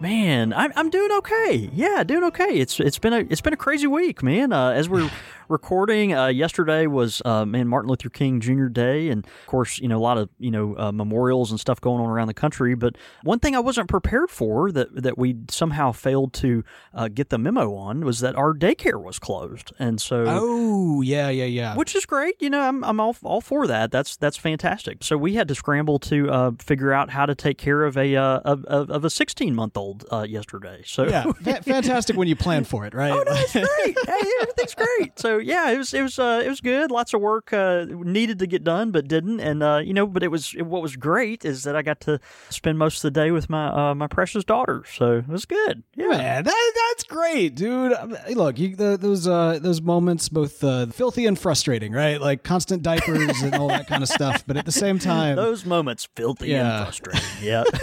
Man, I'm, I'm doing okay. Yeah, doing okay. It's it's been a it's been a crazy week, man. Uh, as we're recording, uh, yesterday was uh, man Martin Luther King Jr. Day, and of course, you know a lot of you know uh, memorials and stuff going on around the country. But one thing I wasn't prepared for that that we somehow failed to uh, get the memo on was that our daycare was closed, and so Oh, yeah, yeah, yeah. which is great. You know, I'm, I'm all, all for that. That's that's fantastic. So we had to scramble to uh, figure out how to take care of a uh, of, of, a 16 month old uh, yesterday. So yeah, fantastic when you plan for it, right? Oh no, it's great. hey, everything's great. So yeah, it was it was uh, it was good. Lots of work uh, needed to get done, but didn't. And uh, you know, but it was what was great is that I got to spend most of the day with my uh, my precious daughter. So it was good. Yeah. Man, that, that's great, dude. Um, Look, you, the, those uh, those moments, both uh, filthy and frustrating, right? Like constant diapers and all that kind of stuff. But at the same time, Those moments, filthy Yeah. and frustrating. Yeah,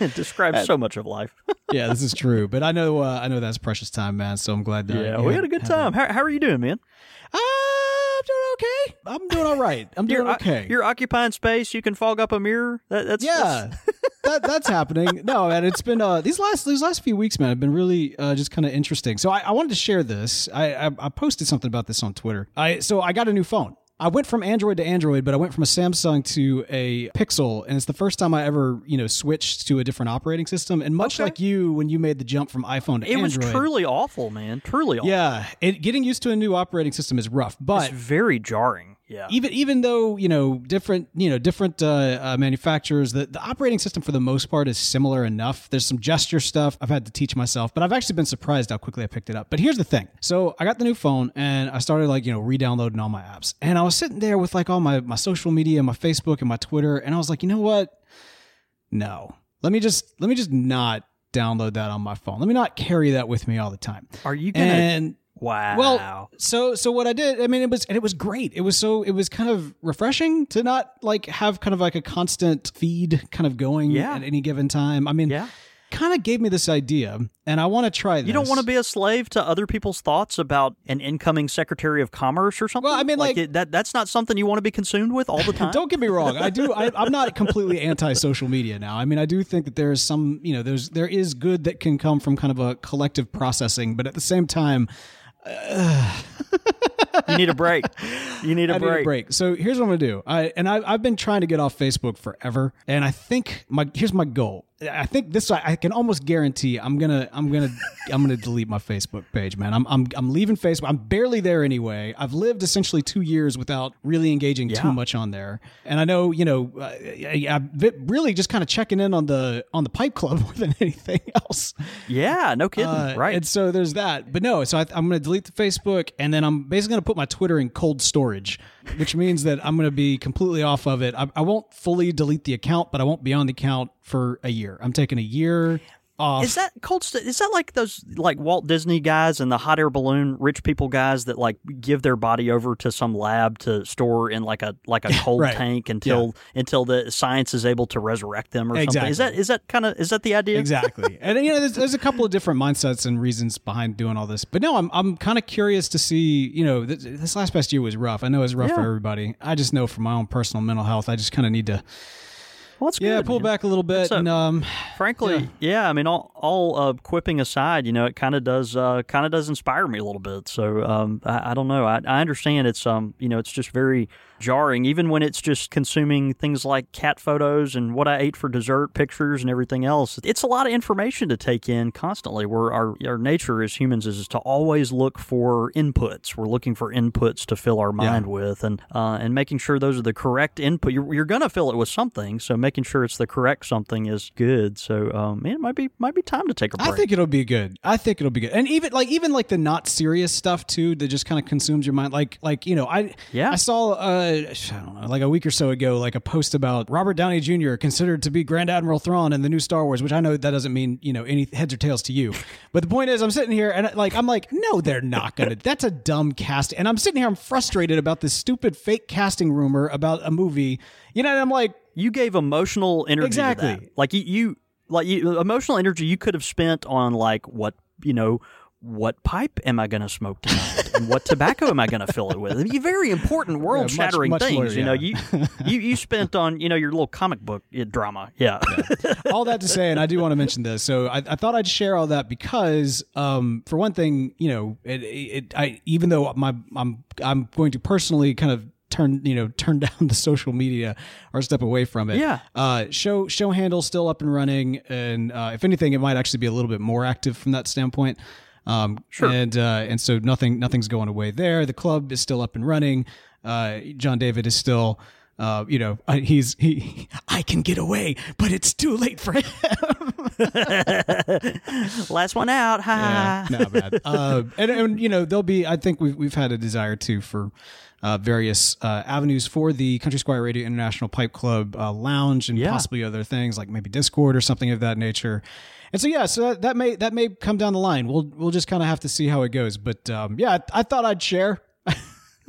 it describes so much of life. yeah, this is true. But I know, uh, I know that's precious time, man. So I'm glad that Yeah, we had a good time. How, how are you doing, man? I'm doing okay. I'm doing all right. I'm doing You're, okay. you're occupying space. You can fog up a mirror. That, that's yeah, that's- that that's happening. No, man, it's been uh, these last these last few weeks, man, have been really uh, just kind of interesting. So I, I wanted to share this. I, I I posted something about this on Twitter. I so I got a new phone. I went from Android to Android, but I went from a Samsung to a Pixel, and it's the first time I ever you know switched to a different operating system. And much Okay. like you, when you made the jump from iPhone to Android. it was truly awful, man. Truly awful. yeah, it, getting used to a new operating system is rough, but it's very jarring. Yeah. even even though you know different you know different uh, uh, manufacturers the, the operating system for the most part is similar enough. There's some gesture stuff i've had to teach myself but i've actually been surprised how quickly i picked it up. But here's the thing. So i got the new phone and i started like you know re-downloading all my apps. And i was sitting there with like all my my social media my facebook and my twitter and i was like you know what? No. Let me just let me just not download that on my phone. Let me not carry that with me all the time. Are you gonna? and wow. well, so so what I did, I mean, it was and it was great. It was so it was kind of refreshing to not like have kind of like a constant feed kind of going Yeah. at any given time. I mean, yeah. kind of gave me this idea, and I want to try this. You don't want to be a slave to other people's thoughts about an incoming Secretary of Commerce or something. Well, I mean, like- it, that that's not something you want to be consumed with all the time. Don't get me wrong. I do. I, I'm not completely anti-social media now. I mean, I do think that there is some, you know, there's there is good that can come from kind of a collective processing, but at the same time, you need a break. You need a I break. need a break. So here's what I'm gonna do. I and I, I've been trying to get off Facebook forever, and I think my here's my goal. I think this I can almost guarantee I'm gonna I'm gonna I'm gonna delete my Facebook page, man. I'm I'm I'm leaving Facebook. I'm barely there anyway. I've lived essentially two years without really engaging Yeah. too much on there, and I know you know uh, I, I'm really just kind of checking in on the on the Pipe Club more than anything else. Yeah, no kidding. Uh, right. And so there's that. But no, so I, I'm going to delete the Facebook and then I'm basically to put my Twitter in cold storage, which means that I'm going to be completely off of it. I, I won't fully delete the account, but I won't be on the account for a year. I'm taking a year off. Is that cold? St- is that like those like Walt Disney guys and the hot air balloon rich people guys that like give their body over to some lab to store in like a like a cold Right. tank until until the science is able to resurrect them or something? Is that is that kind of is that the idea? exactly. And you know, there's, there's a couple of different mindsets and reasons behind doing all this. But no, I'm I'm kind of curious to see. You know, this, this last past year was rough. I know it was rough for everybody. I just know for my own personal mental health, I just kind of need to Well, that's yeah good, pull man. back a little bit. So- and um, Frankly, yeah. I mean, all all uh, quipping aside, you know, it kind of does uh, kind of does inspire me a little bit. So um, I, I don't know. I, I understand it's um you know it's just very jarring, even when it's just consuming things like cat photos and what I ate for dessert, pictures, and everything else. It's a lot of information to take in constantly. Where our our nature as humans is, is to always look for inputs. We're looking for inputs to fill our mind with, and uh, and making sure those are the correct input. You're, you're gonna fill it with something, so making sure it's the correct something is good. So um, man, it might be might be time time to take a break. I think it'll be good. I think it'll be good, and even like even like the not serious stuff too that just kind of consumes your mind. Like like you know I Yeah. I saw uh I don't know like a week or so ago like a post about Robert Downey Jr. considered to be Grand Admiral Thrawn in the new Star Wars, which I know that doesn't mean you know any heads or tails to you, but the point is I'm sitting here and like I'm like no they're not gonna. That's a dumb cast, and I'm sitting here I'm frustrated about this stupid fake casting rumor about a movie. You know, and I'm like you gave emotional energy Exactly. to that. Like you, you like you, emotional energy you could have spent on like what you know. What pipe am I going to smoke tonight, and what tobacco am I going to fill it with? It'd be very important, world-shattering much things. more, You know, yeah. you, you you spent on you know your little comic book drama. Yeah, all that to say, and I do want to mention this. So I, I thought I'd share all that because, um, for one thing, you know, it, it, I even though my I'm I'm going to personally kind of turn you know turn down the social media or step away from it. Yeah. Uh, show show handle still up and running, and uh, if anything, it might actually be a little bit more active from that standpoint. Um, Sure. And uh, and so nothing nothing's going away there. The club is still up and running. Uh, John David is still. Uh, you know, he's he. I can get away, but it's too late for him. last one out. Ha. Yeah, not bad. Uh, and, and you know, there'll be. I think we've we've had a desire to for uh, various uh, avenues for the Country Squire Radio International Pipe Club uh, Lounge and Yeah. possibly other things like maybe Discord or something of that nature. And so yeah, so that, that may that may come down the line. We'll we'll just kind of have to see how it goes. But um, yeah, I, I thought I'd share.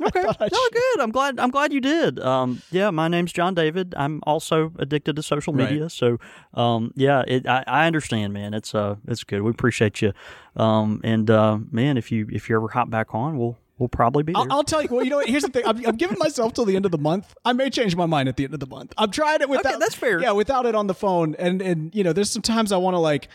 Okay. No, good. I'm glad. I'm glad you did. Um, yeah, my name's John David. I'm also addicted to social Right. media. So, um, yeah, it, I, I understand, man. It's uh, it's good. We appreciate you. Um, and uh, man, if you if you ever hop back on, we'll we'll probably be. I'll, I'll tell you. Well, you know what? Here's the thing. I'm, I'm giving myself till the end of the month. I may change my mind at the end of the month. I'm trying it without. that's fair. Yeah, without it on the phone, and and you know, there's sometimes I want to like.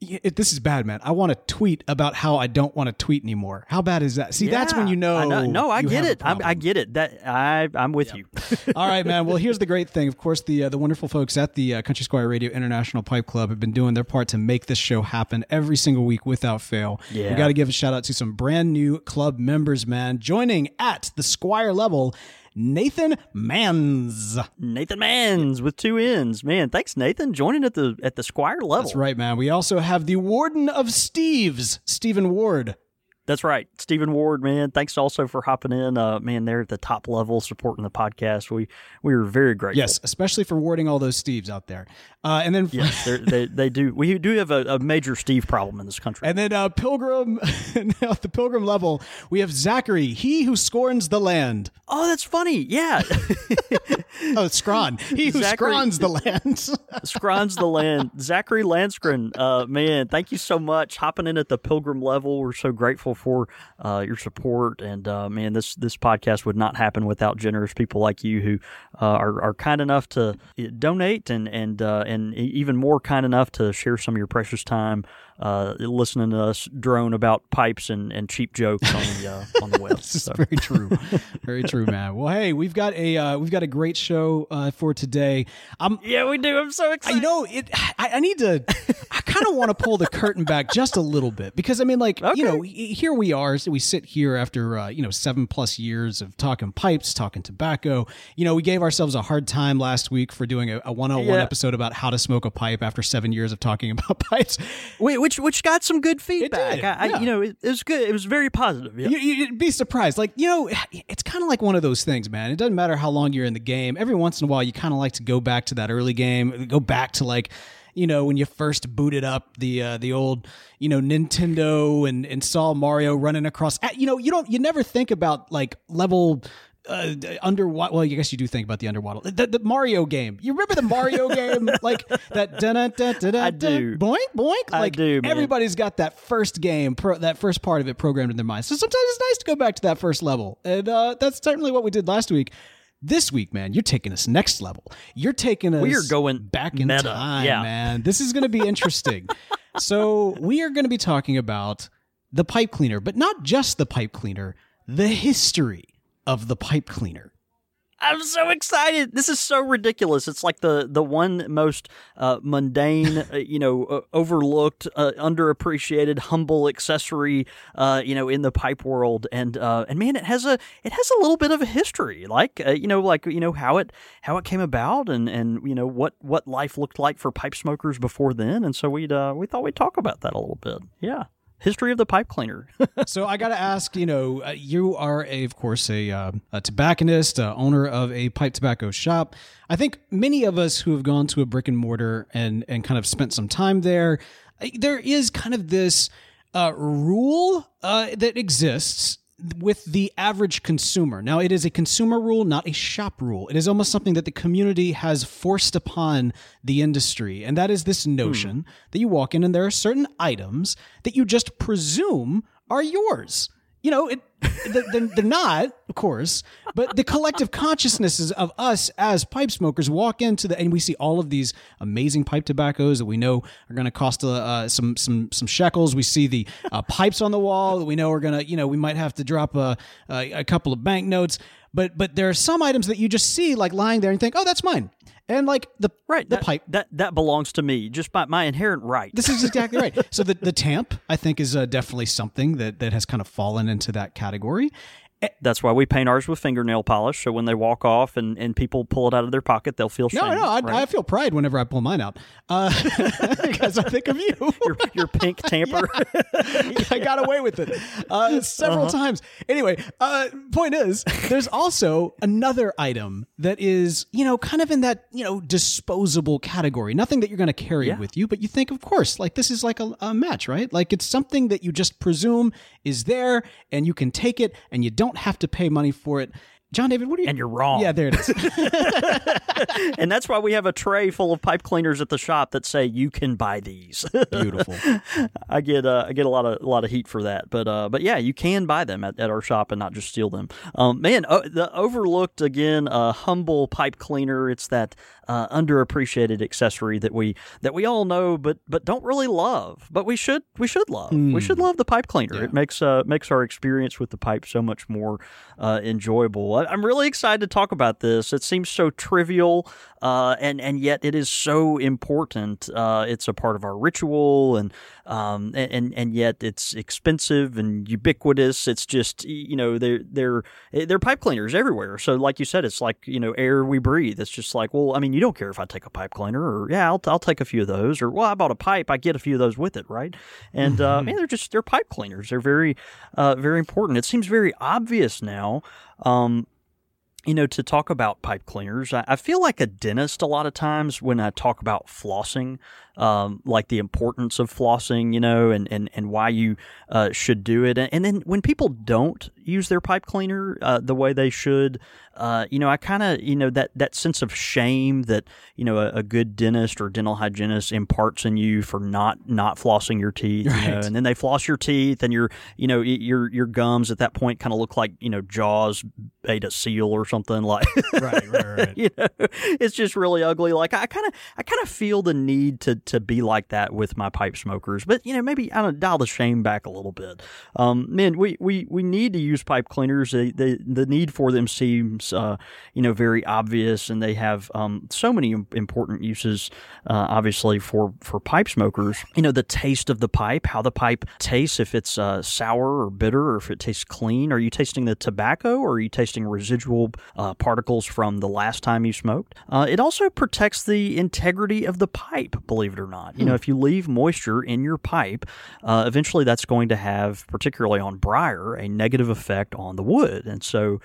It, this is bad, man. I want to tweet about how I don't want to tweet anymore. How bad is that? See, that's when you know. I No, I get it. I, I get it. That I I'm with you. All right, man. Well, here's the great thing. Of course, the uh, the wonderful folks at the uh, Country Squire Radio International Pipe Club have been doing their part to make this show happen every single week without fail. Yeah. We got to give a shout out to some brand new club members, man. Joining at the Squire level, Nathan Mans. Nathan Mans with two N's. Man, thanks Nathan joining at the at the Squire level. That's right, man. We also have the Warden of Steve's, Stephen Ward. That's right. Stephen Ward, man. Thanks also for hopping in. Uh, man, they're at the top level supporting the podcast. We we are very grateful. Yes, especially for warding all those Steves out there. Uh, and then Yes, they they do. We do have a, a major Steve problem in this country. And then uh, Pilgrim, at the Pilgrim level, we have Zachary, he who scorns the land. oh, that's funny. Yeah, Oh, Scron, he who Zachary- scrons the land. Scrons the land. Zachary Landskren, uh, man, thank you so much hopping in at the Pilgrim level. We're so grateful for uh, your support, and uh, man, this this podcast would not happen without generous people like you who uh, are, are kind enough to uh, donate and and uh, and even more kind enough to share some of your precious time. Uh, listening to us drone about pipes and, and cheap jokes on the uh, on the web. This is So- very true, very true, man. Well, hey, we've got a uh, we've got a great show uh, for today. I'm yeah, we do. I'm so excited. you know, it. I, I need to. I kind of want to pull the curtain back just a little bit because I mean, like, you know, here we are. So we sit here after uh, you know seven plus years of talking pipes, talking tobacco. You know, we gave ourselves a hard time last week for doing a, a one-on-one Yeah. episode about how to smoke a pipe after seven years of talking about pipes. Wait, which which got some good feedback. I, I, yeah. you know, it, it was good. It was very positive. Yeah. You, you'd be surprised. Like, you know, it's kind of like one of those things, man. It doesn't matter how long you're in the game. Every once in a while, you kind of like to go back to that early game, go back to like, you know, when you first booted up the uh, the old, you know, Nintendo and and saw Mario running across. You know, you don't, you never think about like level. Uh, underwater. Well, I guess you do think about the underwater. The, the Mario game. You remember the Mario game, like that? Da, da, da, da, da, I do. Boink, boink. I do, man. everybody's got that first game, pro, that first part of it programmed in their mind. So sometimes it's nice to go back to that first level, and uh, that's certainly what we did last week. This week, man, you're taking us next level. You're taking us. We are going back in meta, time, yeah. man. This is going to be interesting. so we are going to be talking about the pipe cleaner, but not just the pipe cleaner. The history of the pipe cleaner. I'm so excited. This is so ridiculous. It's like the the one most uh, mundane, uh, you know, uh, overlooked, uh, underappreciated, humble accessory, uh, you know, in the pipe world. And uh, and man, it has a it has a little bit of a history, like you know, like you know how it how it came about, and and you know what what life looked like for pipe smokers before then. And so we'd we thought we'd talk about that a little bit. Yeah history of the pipe cleaner. so I got to ask, you know, uh, you are a, of course a, uh, a tobacconist, uh, owner of a pipe tobacco shop. I think many of us who have gone to a brick and mortar and and kind of spent some time there, uh, there is kind of this uh, rule that exists with the average consumer. Now, it is a consumer rule, not a shop rule. It is almost something that the community has forced upon the industry. And that is this notion hmm. that you walk in and there are certain items that you just presume are yours you know, it, they're, they're, not, of course, but the collective consciousnesses of us as pipe smokers walk into the, and we see all of these amazing pipe tobaccos that we know are going to cost uh, uh, some some some shekels. We see the uh, pipes on the wall that we know are going to, you know, we might have to drop a, a, a couple of banknotes. But but there are some items that you just see like lying there and think, oh, that's mine and like the right the that, pipe that that belongs to me just by my inherent right. This is exactly right. So the the tamp I think is uh, definitely something that that has kind of fallen into that category, that's why we paint ours with fingernail polish. So when they walk off and, and people pull it out of their pocket, they'll feel shame. No, no, I, right? I feel pride whenever I pull mine out uh, because I think of you. your, your pink tamper. I got away with it uh, several uh-huh. times. Anyway, uh, point is, there's also another item that is, you know, kind of in that, you know, disposable category. Nothing that you're going to carry yeah. with you, but you think, of course, like this is like a, a match, right? Like it's something that you just presume is there and you can take it and you don't don't have to pay money for it. John David, what are you? And you're wrong. Yeah, there it is. and that's why we have a tray full of pipe cleaners at the shop that say you can buy these. Beautiful. I get uh, I get a lot of a lot of heat for that, but uh, but yeah, you can buy them at, at our shop and not just steal them. Um, man, uh, the overlooked again, uh, humble pipe cleaner. It's that uh, underappreciated accessory that we that we all know, but but don't really love. But we should we should love. Mm. We should love the pipe cleaner. Yeah. It makes uh, makes our experience with the pipe so much more uh, enjoyable. I'm really excited to talk about this. It seems so trivial, uh, and and yet it is so important. Uh, it's a part of our ritual, and um, and and yet it's expensive and ubiquitous. It's just you know they're they're they're pipe cleaners everywhere. So like you said, it's like you know air we breathe. It's just like well, I mean, you don't care if I take a pipe cleaner, or yeah, I'll I'll take a few of those, or well, I bought a pipe, I get a few of those with it, right? And uh, man, they're just they're pipe cleaners. They're very uh, very important. It seems very obvious now um, you know, to talk about pipe cleaners, I, I, feel like a dentist a lot of times when I talk about flossing, um, like the importance of flossing, you know, and, and, and why you uh, should do it. And, and, then when people don't use their pipe cleaner uh, the way they should, uh, you know, I kind of, you know, that, that sense of shame that, you know, a, a, good dentist or dental hygienist imparts in you for not, not flossing your teeth, right. you know, and then they floss your teeth and your, you know, your, your gums at that point kind of look like, you know, jaws ate a seal or something like, right, right, right. you know, it's just really ugly. Like I kind of, I kind of feel the need to, to be like that with my pipe smokers, but you know, maybe I don't dial the shame back a little bit. Um, man, we, we, we need to use pipe cleaners. The, the, the need for them seems uh, you know, very obvious, and they have um, so many important uses, uh, obviously for for pipe smokers. You know, the taste of the pipe, how the pipe tastes, if it's uh, sour or bitter, or if it tastes clean. Are you tasting the tobacco, or are you tasting residual uh, particles from the last time you smoked? Uh, it also protects the integrity of the pipe. Believe it or not, you hmm. know, if you leave moisture in your pipe, uh, eventually that's going to have, particularly on briar, a negative effect on the wood, and so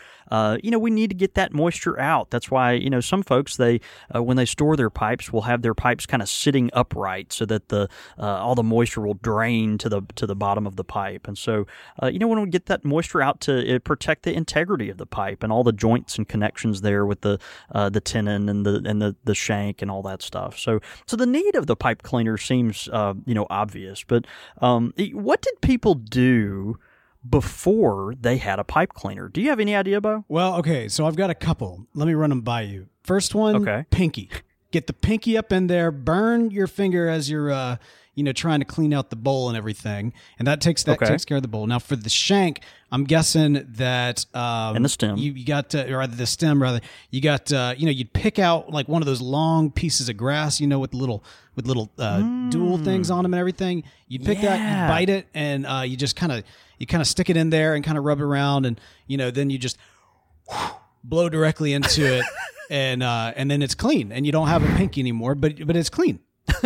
you know we need to get that moisture out. That's why you know some folks they uh, when they store their pipes will have their pipes kind of sitting upright so that the uh, all the moisture will drain to the to the bottom of the pipe. And so uh, you know when we get that moisture out to uh, protect the integrity of the pipe and all the joints and connections there with the uh, the tenon and the and the the shank and all that stuff. So so the need of the pipe cleaner seems uh, you know obvious. But um, what did people do? Before they had a pipe cleaner. Do you have any idea, Bo? Well, okay, so I've got a couple. Let me run them by you. First one, okay. pinky. Get the pinky up in there, burn your finger as you're uh, you know, trying to clean out the bowl and everything, and that takes that Okay. takes care of the bowl. Now for the shank, I'm guessing that um, And the stem. You, you got uh, or rather the stem rather you got uh, you know you'd pick out like one of those long pieces of grass, you know, with little with little uh, dual things on them and everything. You'd pick that, you Yeah. bite it, and uh, you just kind of you kind of stick it in there and kind of rub it around, and you know then you just blow directly into it. And uh, and then it's clean, and you don't have a pinky anymore, but but it's clean.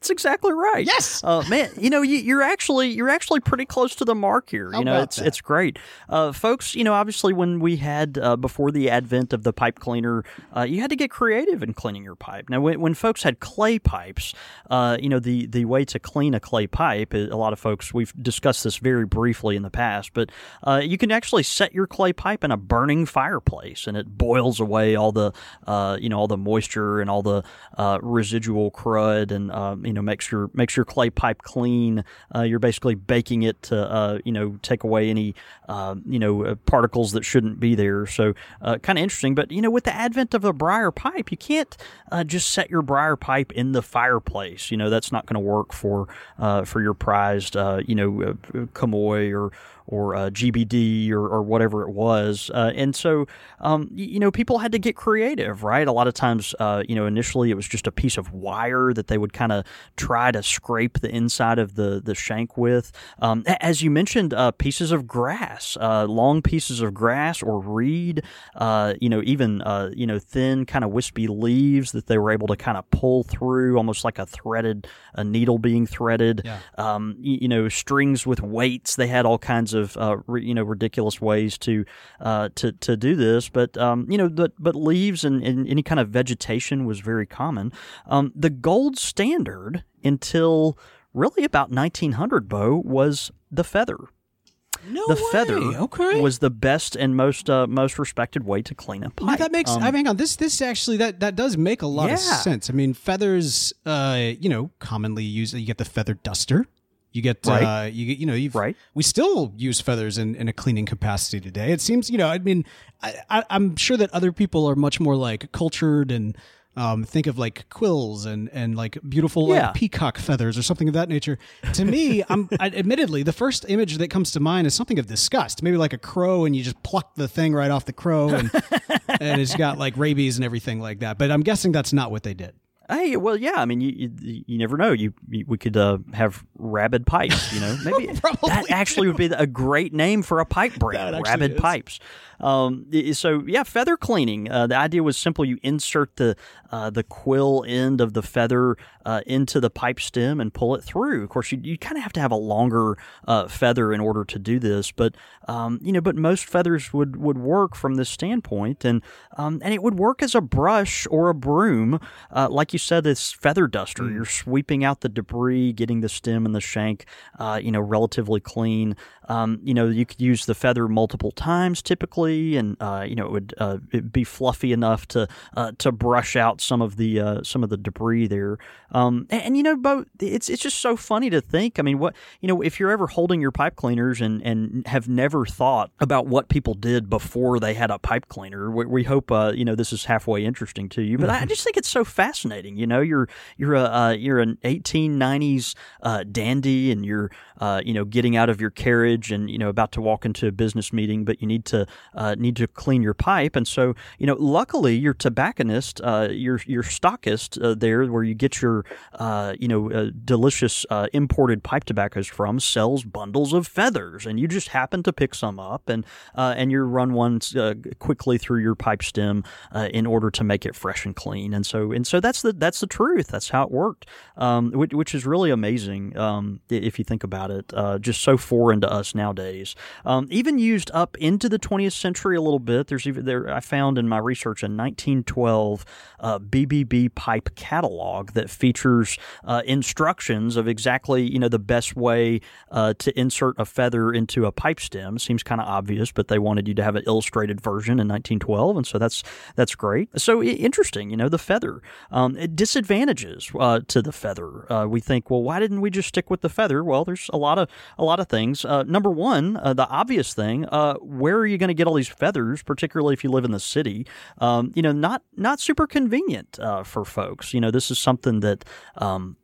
That's exactly right. Yes. uh, man. You know, you, you're actually you're actually pretty close to the mark here. How you know, it's that? it's great, uh, folks. You know, obviously, when we had uh, before the advent of the pipe cleaner, uh, you had to get creative in cleaning your pipe. Now, when, when folks had clay pipes, uh, you know, the the way to clean a clay pipe, a lot of folks we've discussed this very briefly in the past, but uh, you can actually set your clay pipe in a burning fireplace, and it boils away all the uh, you know all the moisture and all the uh, residual crud, and uh, you know makes your makes your clay pipe clean. Uh, you're basically baking it to uh, you know take away any uh, you know uh, particles that shouldn't be there. So uh, kind of interesting. But you know with the advent of a briar pipe, you can't just set your briar pipe in the fireplace. You know that's not going to work for for your prized you know uh, Comoy or or uh, GBD or, or whatever it was. Uh, and so, um, you know, people had to get creative, right? A lot of times, uh, you know, initially it was just a piece of wire that they would kind of try to scrape the inside of the, the shank with. Um, as you mentioned, uh, pieces of grass, uh, long pieces of grass or reed, uh, you know, even, uh, you know, thin kind of wispy leaves that they were able to kind of pull through almost like a threaded, a needle being threaded. Yeah. Um, y- you know, strings with weights. They had all kinds of uh, re, you know ridiculous ways to uh, to to do this, but um, you know, but but leaves and, and any kind of vegetation was very common. Um, the gold standard until really about 1900, Bo, was the feather. No the feather Okay. was the best and most uh, most respected way to clean a Yeah, pipe. that makes. Um, I mean, hang on. This this actually that that does make a lot of sense. I mean, feathers. Uh, you know, commonly used. You get the feather duster. You get. Right. Uh, you get. You know. You've, Right. We still use feathers in, in a cleaning capacity today. It seems. You know. I mean, I, I I'm sure that other people are much more like cultured and. Um, think of like quills and and like beautiful Yeah. like peacock feathers or something of that nature. To me, I'm I, admittedly the first image that comes to mind is something of disgust. Maybe like a crow, and you just pluck the thing right off the crow, and and it's got like rabies and everything like that. But I'm guessing that's not what they did. Hey, well, yeah. I mean, you you, you never know. You, you we could uh, have rabid pipes. You know, maybe that actually would be a great name for a pipe brand. Rabid is. pipes. Um, so yeah, feather cleaning. Uh, the idea was simple. You insert the uh, the quill end of the feather uh, into the pipe stem and pull it through. Of course, you, you kind of have to have a longer uh, feather in order to do this, but um, you know, but most feathers would would work from this standpoint, and um, and it would work as a brush or a broom, uh, like you said, this feather duster. You're sweeping out the debris, getting the stem and the shank, uh, you know, relatively clean. Um, you know, you could use the feather multiple times typically, and uh, you know, it would uh, be fluffy enough to uh, to brush out some of the uh, some of the debris there. Um, and, and, you know, Bo, it's it's just so funny to think. I mean, what you know, if you're ever holding your pipe cleaners and and have never thought about what people did before they had a pipe cleaner, we, we hope uh, you know this is halfway interesting to you. But I just think it's so fascinating. You know, you're you're a uh, you're an 1890s uh, dandy, and you're you know getting out of your carriage and you know about to walk into a business meeting, but you need to uh, need to clean your pipe, and so you know, luckily your tobacconist, uh, your your stockist uh, there, where you get your uh, you know uh, delicious uh, imported pipe tobaccos from, sells bundles of feathers, and you just happen to pick some up, and and you run one quickly through your pipe stem in order to make it fresh and clean, and so and so that's the that's the truth. That's how it worked, um, which, which is really amazing um, if you think about it. Just so foreign to us nowadays. Um, even used up into the 20th century a little bit. There's even there I found in my research a 1912 uh, BBB pipe catalog that features uh, instructions of exactly you know the best way uh, to insert a feather into a pipe stem. Seems kind of obvious, but they wanted you to have an illustrated version in 1912, and so that's that's great. So interesting, you know, the feather um, disadvantages uh, to the feather. Uh, we think, well, why didn't we just stick with the feather? Well, there's a lot of a lot of things. Uh, number one, uh, the obvious thing, uh, where are you going to get all these feathers, particularly if you live in the city? Um, you know, not not super convenient uh, for folks. You know, this is something that. Um,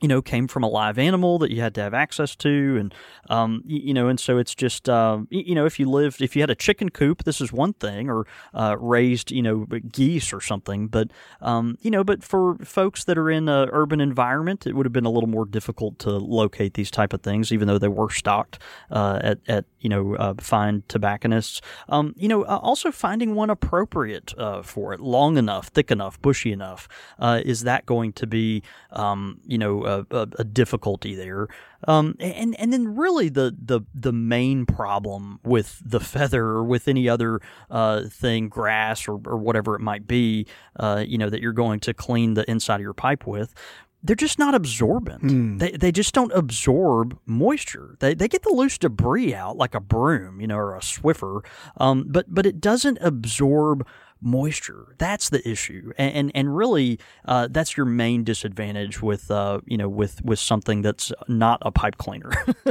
you know, came from a live animal that you had to have access to, and um, you, know, and so it's just, uh, you know, if you lived, if you had a chicken coop, this is one thing, or uh, raised, you know, geese or something, but um, you know, but for folks that are in an urban environment, it would have been a little more difficult to locate these type of things, even though they were stocked uh, at, at you know, uh, fine tobacconists. Um, you know, uh, also finding one appropriate uh, for it, long enough, thick enough, bushy enough. is that going to be, um, you know, a, a, a difficulty there. Um, and and then really the the the main problem with the feather or with any other uh, thing, grass or, or whatever it might be, uh, you know, that you're going to clean the inside of your pipe with. They're just not absorbent. Hmm. They, they just don't absorb moisture. They, they get the loose debris out like a broom, you know, or a Swiffer, um, but but it doesn't absorb moisture. That's the issue, and and, and really, uh, that's your main disadvantage with uh, you know with with something that's not a pipe cleaner,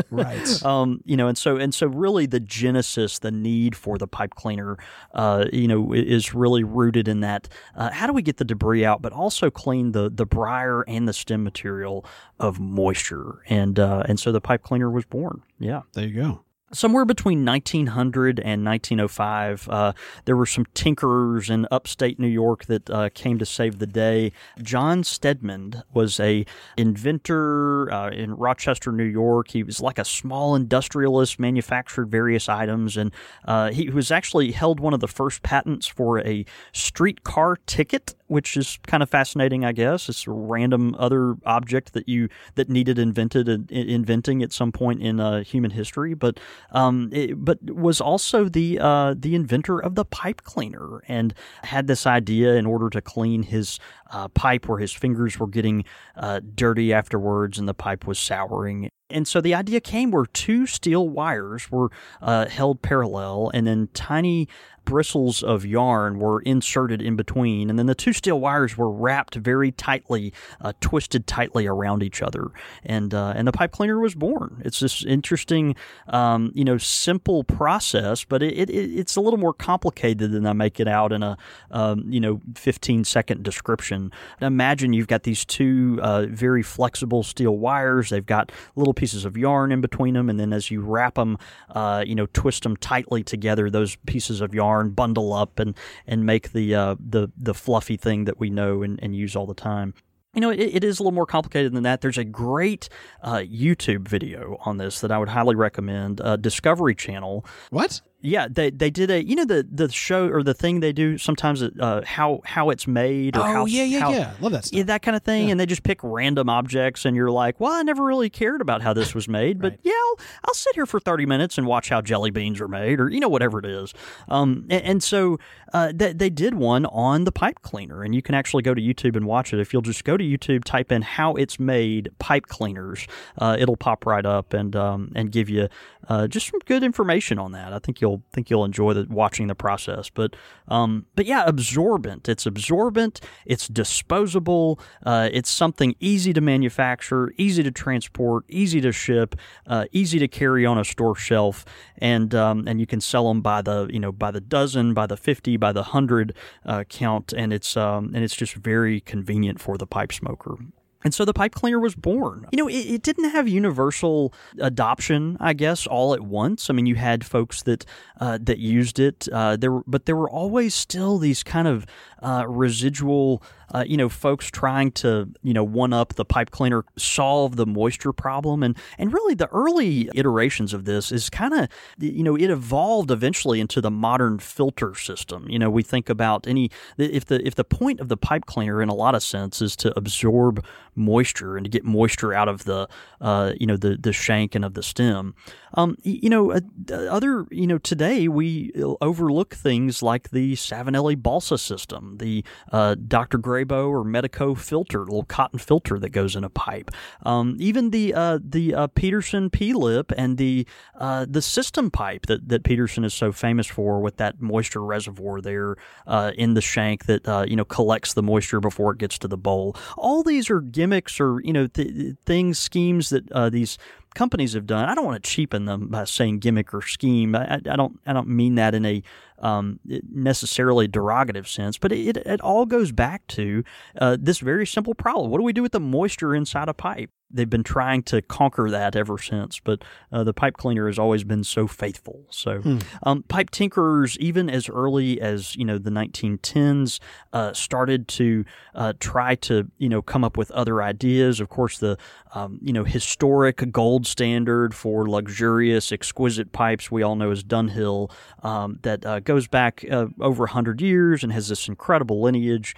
Right. um, you know, and so and so really the genesis, the need for the pipe cleaner, uh, you know, is really rooted in that. Uh, how do we get the debris out, but also clean the the briar and the stem material of moisture, and uh, and so the pipe cleaner was born. Yeah. There you go. Somewhere between 1900 and 1905, uh, there were some tinkerers in upstate New York that uh, came to save the day. John Stedman was a inventor uh, in Rochester, New York. He was like a small industrialist, manufactured various items, and uh, he was actually held one of the first patents for a streetcar ticket, which is kind of fascinating, I guess. It's a random other object that you that needed invented in, inventing at some point in uh, human history, but um, it, but was also the uh, the inventor of the pipe cleaner and had this idea in order to clean his uh, pipe where his fingers were getting uh, dirty afterwards and the pipe was souring. And so the idea came where two steel wires were uh, held parallel, and then tiny bristles of yarn were inserted in between, and then the two steel wires were wrapped very tightly, uh, twisted tightly around each other, and uh, and the pipe cleaner was born. It's this interesting, um, you know, simple process, but it, it, it's a little more complicated than I make it out in a um, you know 15 second description. And imagine you've got these two uh, very flexible steel wires. They've got little pieces of yarn in between them, and then as you wrap them, uh, you know, twist them tightly together, those pieces of yarn bundle up and and make the uh, the the fluffy thing that we know and, and use all the time. You know, it, it is a little more complicated than that. There's a great uh, YouTube video on this that I would highly recommend. Uh, Discovery Channel What? Yeah, they they did a you know the the show or the thing they do sometimes uh, how how it's made or Oh how yeah, yeah, how, yeah. Love that stuff. yeah, that kind of thing, and they just pick random objects, and you're like, well, I never really cared about how this was made, but yeah, I'll, I'll sit here for 30 minutes and watch how jelly beans are made, or you know whatever it is. Um, and, and so uh, they, they did one on the pipe cleaner, and you can actually go to YouTube and watch it. If you'll just go to YouTube, type in how it's made pipe cleaners, uh, it'll pop right up and um, and give you uh, just some good information on that. I think you'll think you'll enjoy the, watching the process. But um, but yeah, absorbent. It's absorbent. It's disposable. Uh, it's something easy to manufacture, easy to transport, easy to ship, uh, easy to carry on a store shelf, and um, and you can sell them by the you know by the dozen, by the fifty, by the hundred uh, count, and it's um, and it's just very convenient for the pipe smoker. And so the pipe cleaner was born. You know, it, it didn't have universal adoption, I guess, all at once. I mean, you had folks that uh, that used it. Uh, there, were, but there were always still these kind of uh, residual, uh, you know, folks trying to, you know, one up the pipe cleaner, solve the moisture problem, and and really the early iterations of this is kind of, you know, it evolved eventually into the modern filter system. You know, we think about any if the if the point of the pipe cleaner in a lot of sense is to absorb moisture and to get moisture out of the, uh, you know, the the shank and of the stem. Um, you know, uh, other, you know, today we overlook things like the Savinelli balsa system, the uh, Dr. Grabow or Medico filter, little cotton filter that goes in a pipe. Um, even the uh, the uh, Peterson P lip and the uh, the system pipe that, that Peterson is so famous for with that moisture reservoir there uh, in the shank that uh, you know collects the moisture before it gets to the bowl. All these are gimmicks or you know th- things schemes that these companies have done. I don't want to cheapen them by saying gimmick or scheme. I, I don't I don't mean that in a um, necessarily derogative sense, but it, it all goes back to uh, this very simple problem. What do we do with the moisture inside a pipe? They've been trying to conquer that ever since. But uh, the pipe cleaner has always been so faithful. So Hmm. um, pipe tinkerers, even as early as you know the 1910s, uh, started to uh, try to you know come up with other ideas. Of course, the um, you know historic gold standard for luxurious, exquisite pipes we all know is Dunhill, um, that uh, goes back uh, over hundred years and has this incredible lineage.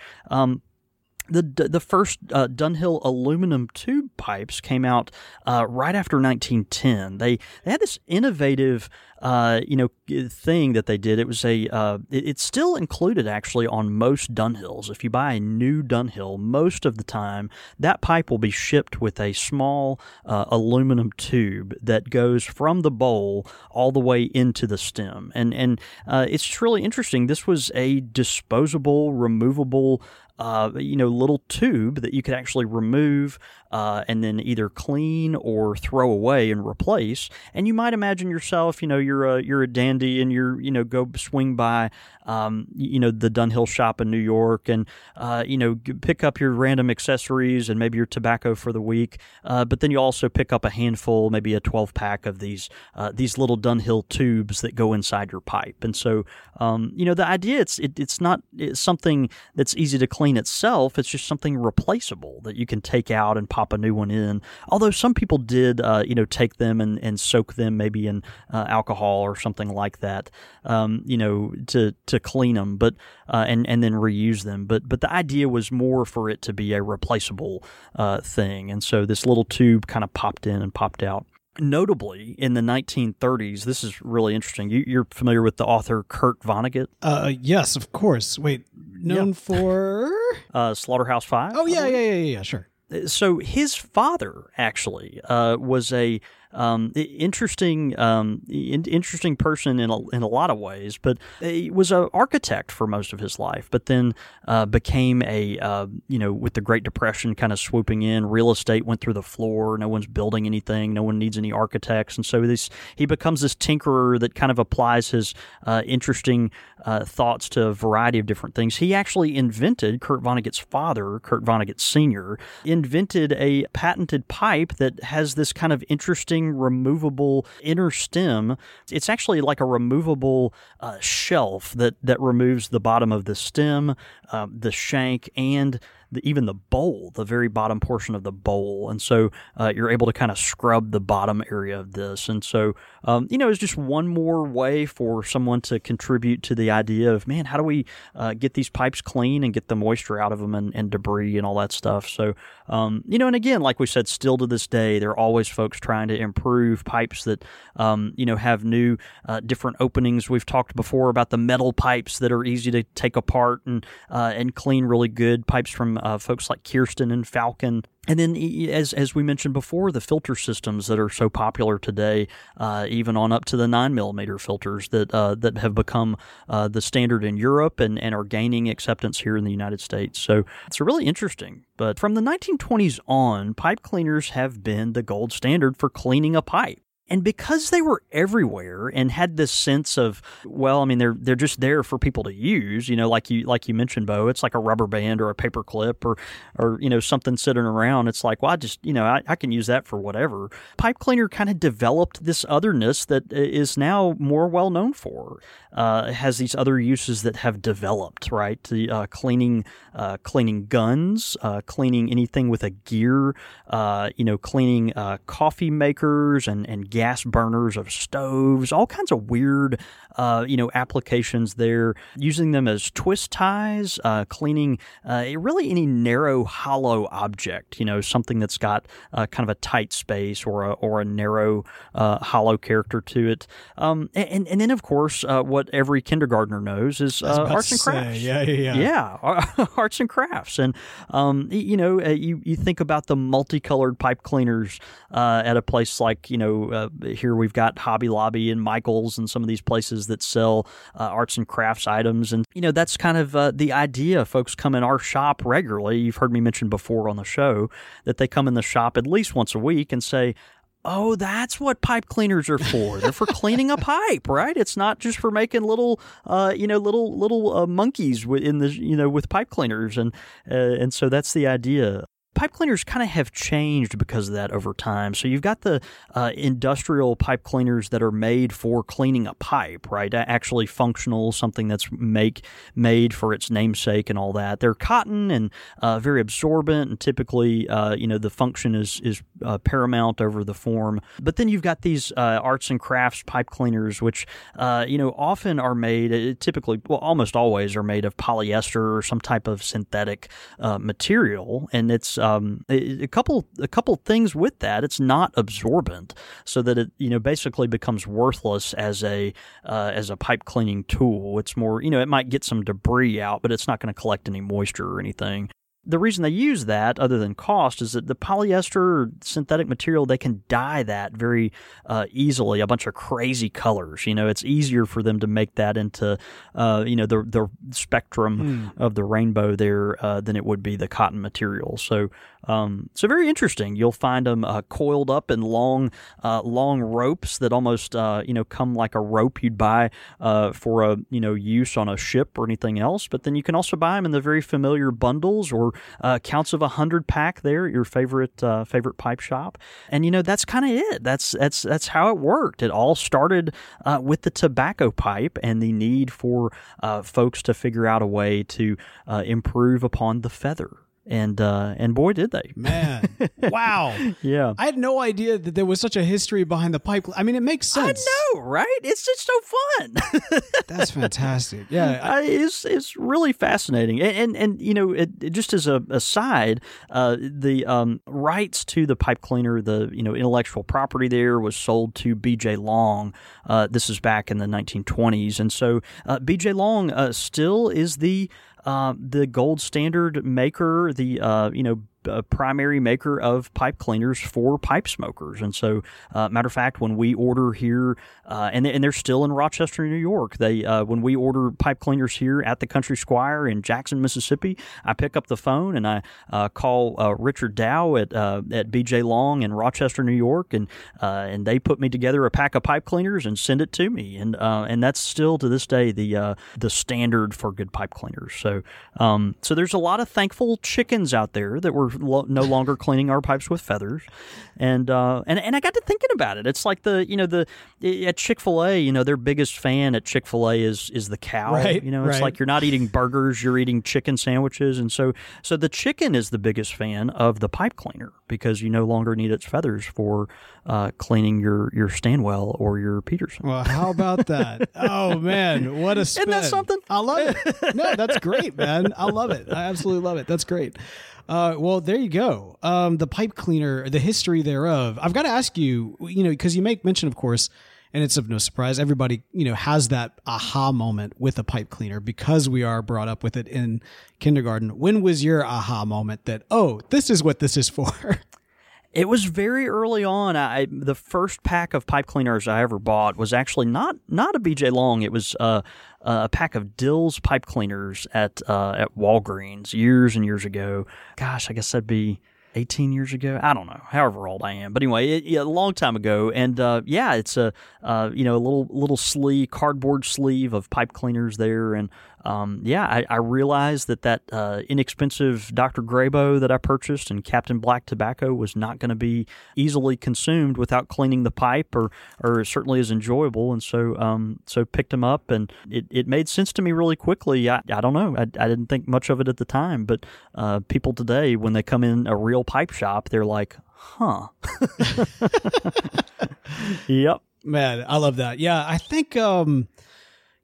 The the first uh, Dunhill aluminum tube pipes came out uh, right after 1910. They they had this innovative uh, you know thing that they did. It was a uh, it, it's still included actually on most Dunhills. If you buy a new Dunhill, most of the time that pipe will be shipped with a small uh, aluminum tube that goes from the bowl all the way into the stem. And and uh, it's really interesting. This was a disposable, removable uh, you know, little tube that you could actually remove uh, and then either clean or throw away and replace. And you might imagine yourself, you know, you're a you're a dandy and you're you know go swing by, um, you know, the Dunhill shop in New York and uh, you know pick up your random accessories and maybe your tobacco for the week. Uh, but then you also pick up a handful, maybe a 12 pack of these uh, these little Dunhill tubes that go inside your pipe. And so, um, you know, the idea it's it, it's not it's something that's easy to clean itself. It's just something replaceable that you can take out and pop a new one in. Although some people did, uh, you know, take them and, and soak them maybe in uh, alcohol or something like that, um, you know, to to clean them, but uh, and and then reuse them. But but the idea was more for it to be a replaceable uh, thing, and so this little tube kind of popped in and popped out. Notably, in the 1930s, this is really interesting. You, you're familiar with the author Kurt Vonnegut, Uh, yes, of course. Wait, known for? uh, Slaughterhouse Five. Oh yeah, yeah, yeah, yeah, yeah. Sure. So his father actually uh, was a um, interesting um, in- interesting person in a, in a lot of ways, but he was an architect for most of his life. But then uh, became a uh, you know with the Great Depression kind of swooping in, real estate went through the floor. No one's building anything. No one needs any architects, and so this he becomes this tinkerer that kind of applies his uh, interesting uh, thoughts to a variety of different things. He actually invented Kurt Vonnegut's father, Kurt Vonnegut Sr., invented a patented pipe that has this kind of interesting removable inner stem. It's actually like a removable uh, shelf that that removes the bottom of the stem, um, the shank, and the, even the bowl, the very bottom portion of the bowl, and so uh, you're able to kind of scrub the bottom area of this, and so um, you know it's just one more way for someone to contribute to the idea of man, how do we uh, get these pipes clean and get the moisture out of them and, and debris and all that stuff. So um, you know, and again, like we said, still to this day, there are always folks trying to improve pipes that um, you know have new uh, different openings. We've talked before about the metal pipes that are easy to take apart and uh, and clean really good pipes from uh, folks like Kirsten and Falcon. And then, as as we mentioned before, the filter systems that are so popular today, uh, even on up to the nine millimeter filters that uh, that have become uh, the standard in Europe and, and are gaining acceptance here in the United States. So it's really interesting. But from the 1920s on, pipe cleaners have been the gold standard for cleaning a pipe. And because they were everywhere and had this sense of, well, I mean, they're they're just there for people to use, you know, like you like you mentioned, Bo. It's like a rubber band or a paper clip or or you know something sitting around. It's like, well, I just you know I, I can use that for whatever. Pipe cleaner kind of developed this otherness that is now more well known for. Uh, has these other uses that have developed, right? The uh, cleaning uh, cleaning guns, uh, cleaning anything with a gear, uh, you know, cleaning uh, coffee makers and and gas burners of stoves, all kinds of weird, uh, you know, applications there. Using them as twist ties, uh, cleaning uh, really any narrow, hollow object. You know, something that's got uh, kind of a tight space or a or a narrow, uh, hollow character to it. Um, and and then of course, uh, what every kindergartner knows is uh, arts and say, crafts. yeah, yeah, yeah. Yeah, arts and crafts, and um, you know, you you think about the multicolored pipe cleaners uh, at a place like you know uh, here we've got Hobby Lobby and Michaels and some of these places that sell uh, arts and crafts items, and you know that's kind of uh, the idea. Folks come in our shop regularly. You've heard me mention before on the show that they come in the shop at least once a week and say. Oh, that's what pipe cleaners are for. They're for cleaning a pipe, right? It's not just for making little, uh, you know, little little uh, monkeys in the, you know, with pipe cleaners, and uh, and so that's the idea. Pipe cleaners kind of have changed because of that over time. So you've got the uh, industrial pipe cleaners that are made for cleaning a pipe, right? Actually functional, something that's make made for its namesake and all that. They're cotton and uh, very absorbent, and typically, uh, you know, the function is is uh, paramount over the form. But then you've got these uh, arts and crafts pipe cleaners, which uh, you know often are made, typically, well, almost always are made of polyester or some type of synthetic material, and it's um, a couple a couple things with that. It's not absorbent, so that it you know basically becomes worthless as a as a pipe cleaning tool. It's more you know it might get some debris out, but it's not going to collect any moisture or anything the reason they use that, other than cost, is that the polyester synthetic material they can dye that very uh, easily, a bunch of crazy colors. You know, it's easier for them to make that into, uh, you know, the the spectrum mm. of the rainbow there uh, than it would be the cotton material. So um, so very interesting. You'll find them uh, coiled up in long, uh, long ropes that almost uh, you know come like a rope you'd buy uh, for a you know use on a ship or anything else. But then you can also buy them in the very familiar bundles or uh, counts of a hundred pack there your favorite uh, favorite pipe shop. And you know that's kind of it. That's that's that's how it worked. It all started with the tobacco pipe and the need for folks to figure out a way to improve upon the feather and uh, and boy did they. Man. Wow. Yeah. I had no idea that there was such a history behind the pipe. I mean it makes sense. i know right? It's just so fun. That's fantastic. Yeah. I, it's it's really fascinating. And and, and you know it, it just as a aside uh, the um, rights to the pipe cleaner the you know intellectual property there was sold to bj long uh, this is back in the 1920s and so uh, bj long uh, still is the uh, the gold standard maker, the uh, you know a primary maker of pipe cleaners for pipe smokers. And so, uh, matter of fact, when we order here, uh, and, and they're still in Rochester, New York, they uh, when we order pipe cleaners here at the Country Squire in Jackson, Mississippi, I pick up the phone and I uh, call uh, Richard Dow at uh, at BJ Long in Rochester, New York, and and they put me together a pack of pipe cleaners and send it to me, and and that's still to this day the the standard for good pipe cleaners. So um, so there's a lot of thankful chickens out there that were lo- no longer cleaning our pipes with feathers, and uh, and and I got to thinking about it. It's like the you know the at Chick Fil A, you know their biggest fan at Chick Fil A is is the cow. Right, you know, it's right. like you're not eating burgers, you're eating chicken sandwiches, and so so the chicken is the biggest fan of the pipe cleaner because you no longer need its feathers for uh, cleaning your your Stanwell or your Peterson. Well, how about that? oh man, what a spin. Isn't that something? I love it. No, that's great, man. I love it. I absolutely love it. That's great. Uh, well, there you go. Um, the pipe cleaner, the history thereof. I've got to ask you, you know, because you make mention, of course, and it's of no surprise, everybody, you know, has that aha moment with a pipe cleaner because we are brought up with it in kindergarten. When was your aha moment that, oh, this is what this is for? It was very early on. I the first pack of pipe cleaners I ever bought was actually not not a BJ Long. It was uh, a pack of Dills pipe cleaners at uh, at Walgreens years and years ago. Gosh, I guess that'd be 18 years ago. I don't know, however old I am. But anyway, it, a long time ago. And uh, yeah, it's a uh, you know a little little sleeve, cardboard sleeve of pipe cleaners there, and um, yeah, I, I, realized that that uh, inexpensive Dr. Grabow that I purchased and Captain Black tobacco was not going to be easily consumed without cleaning the pipe, or or certainly as enjoyable. And so um, so picked them up, and it, it made sense to me really quickly. I, I don't know, I, I didn't think much of it at the time, but uh, people today, when they come in a real pipe shop, they're like, huh. yep. Man, I love that. Yeah, I think um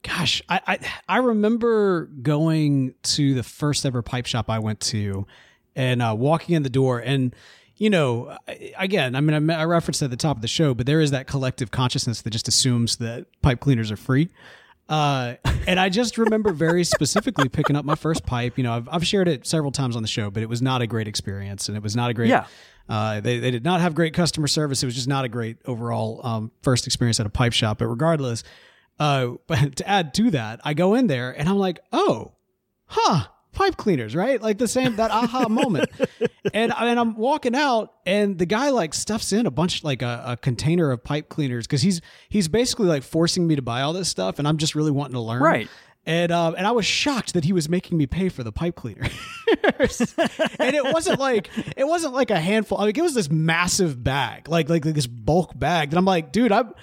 gosh, I, I, I remember going to the first ever pipe shop I went to, and uh, walking in the door, and you know, again, I mean, I, I referenced at the top of the show, but there is that collective consciousness that just assumes that pipe cleaners are free. Uh, and I just remember very specifically picking up my first pipe. You know, I've, I've shared it several times on the show, but it was not a great experience, and it was not a great. Yeah. Uh, they, they did not have great customer service. It was just not a great overall um, first experience at a pipe shop. But regardless, uh, but to add to that, I go in there and I'm like, oh, huh, pipe cleaners, right? Like the same that aha moment. And and I'm walking out, and the guy like stuffs in a bunch like a, a container of pipe cleaners because he's he's basically like forcing me to buy all this stuff, and I'm just really wanting to learn, right? And um, and I was shocked that he was making me pay for the pipe cleaner. and it wasn't like it wasn't like a handful. I mean, it was this massive bag, like like, like this bulk bag. That I'm like, dude, I'm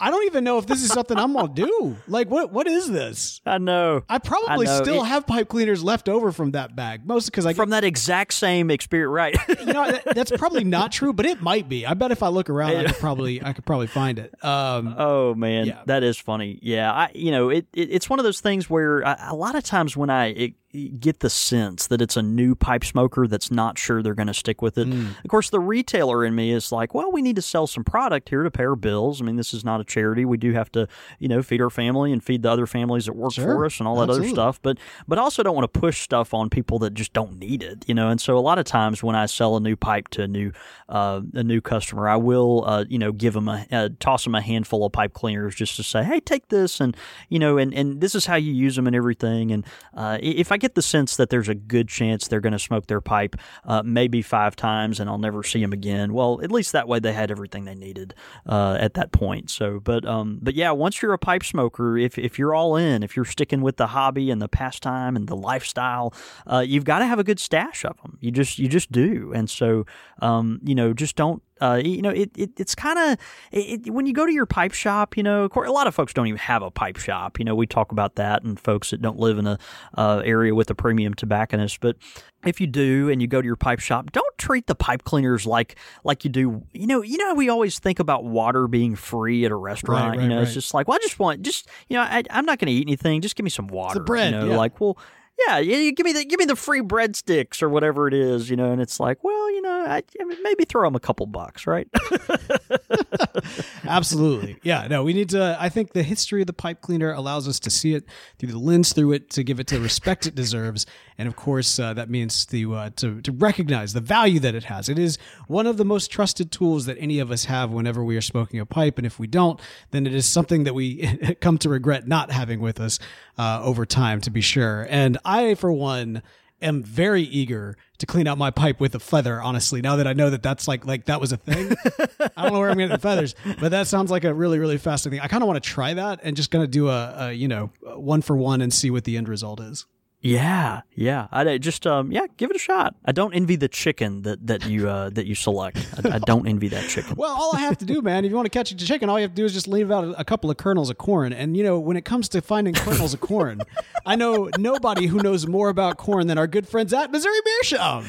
I don't even know if this is something I'm gonna do. Like, what what is this? I know. I probably I know. still It- have pipe cleaners left over from that bag, mostly because I From that exact same experience, right? you know that, that's probably not true, but it might be. I bet if I look around, I could probably I could probably find it. Um, Oh man, Yeah. that is funny. Yeah, I you know it, it it's one of those things where I, a lot of times when I it, get the sense that it's a new pipe smoker that's not sure they're going to stick with it. Hmm. Of course, the retailer in me is like, well, we need to sell some product here to pay our bills. I mean, this is not a charity. We do have to you know feed our family and feed the other families that work Sure. for us and all that Absolutely. other stuff. But but also don't want to push stuff on people that just don't need it. You know, and so a lot of times when I sell a new pipe to a new uh, a new customer, I will uh, you know give them a uh, toss them a handful of pipe cleaners just to say, hey, take this and you know and and this is how you use them and everything. And uh, if I get the sense that there's a good chance they're going to smoke their pipe uh, maybe five times and I'll never see them again, well, at least that way they had everything they needed uh, at that point. So, but um, but yeah, once you're a pipe smoker, if if you're all in, if you're sticking with the hobby and the pastime and the lifestyle, uh, you've got to have a good stash of them. You just you just do, and so um, you know, just don't. Uh, you know, it, it it's kind of it, when you go to your pipe shop. You know, course, a lot of folks don't even have a pipe shop. You know, we talk about that, and folks that don't live in a uh, area with a premium tobacconist. But if you do, and you go to your pipe shop, don't treat the pipe cleaners like like you do. You know, you know, we always think about water being free at a restaurant. right, you know, right. it's just like, well, I just want just you know, I, I'm not going to eat anything. Just give me some water. bread, You know, yeah. like well. Yeah, you give me the give me the free breadsticks or whatever it is, you know, and it's like, well, you know, I, I mean, maybe throw them a couple bucks, right? Absolutely. Yeah, no, we need to. I think the history of the pipe cleaner allows us to see it through the lens through it to give it the respect it deserves. And of course, uh, that means to, uh, to, to recognize the value that it has. It is one of the most trusted tools that any of us have whenever we are smoking a pipe. And if we don't, then it is something that we come to regret not having with us uh, over time, to be sure. And I, for one, am very eager to clean out my pipe with a feather honestly now that i know that that's like like that was a thing i don't know where i'm getting the feathers but that sounds like a really really fascinating thing. i kind of want to try that and just gonna do a, a you know one for one and see what the end result is yeah, yeah. I just um, yeah, give it a shot. I don't envy the chicken that that you uh, that you select. I, I don't envy that chicken. well all i have to do man if you want to catch a chicken all you have to do is just leave out a, a couple of kernels of corn and you know when it comes to finding kernels of corn i know nobody who knows more about corn than our good friends at missouri meerschaum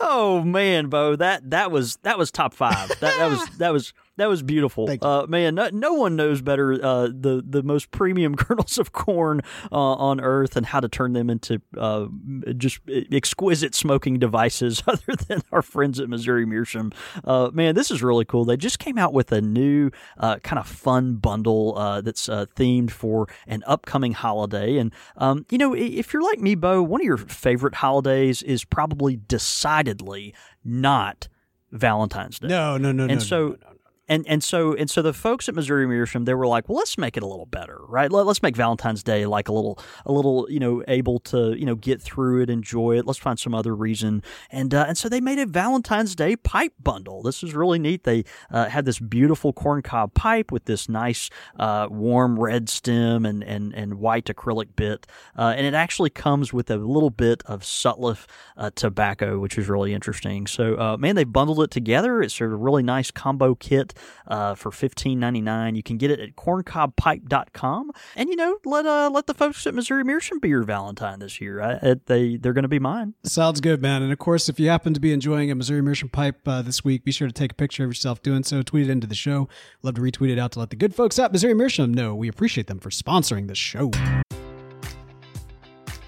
Oh man, Bo, that that was that was top five. That that was that was that was beautiful. Uh, man, no, no one knows better uh, the the most premium kernels of corn uh, on earth and how to turn them into uh, just exquisite smoking devices, other than our friends at Missouri Meerschaum. Uh, man, this is really cool. They just came out with a new uh, kind of fun bundle uh, that's uh, themed for an upcoming holiday. And um, you know, if you're like me, Bo, one of your favorite holidays is probably decidedly not Valentine's Day. no no no no and so no, no, no. And and so and so the folks at Missouri Meerschaum they were like, well, let's make it a little better, right? Let, us make Valentine's Day like a little a little you know able to you know get through it, enjoy it. Let's find some other reason, and uh, and so they made a Valentine's Day pipe bundle. This is really neat. They uh, had this beautiful corncob pipe with this nice uh, warm red stem and and and white acrylic bit, uh, and it actually comes with a little bit of Sutliff uh, tobacco, which is really interesting. So uh, man, they bundled it together. It's a really nice combo kit uh, for fifteen ninety nine. You can get it at corncobpipe.com. And you know, let uh, let the folks at Missouri Meerschaum be your Valentine this year. I, they they're going to be mine. Sounds good, man. And of course, if you happen to be enjoying a Missouri Meerschaum pipe uh, this week, be sure to take a picture of yourself doing so. Tweet it into the show. Love to retweet it out to let the good folks at Missouri Meerschaum know we appreciate them for sponsoring the show.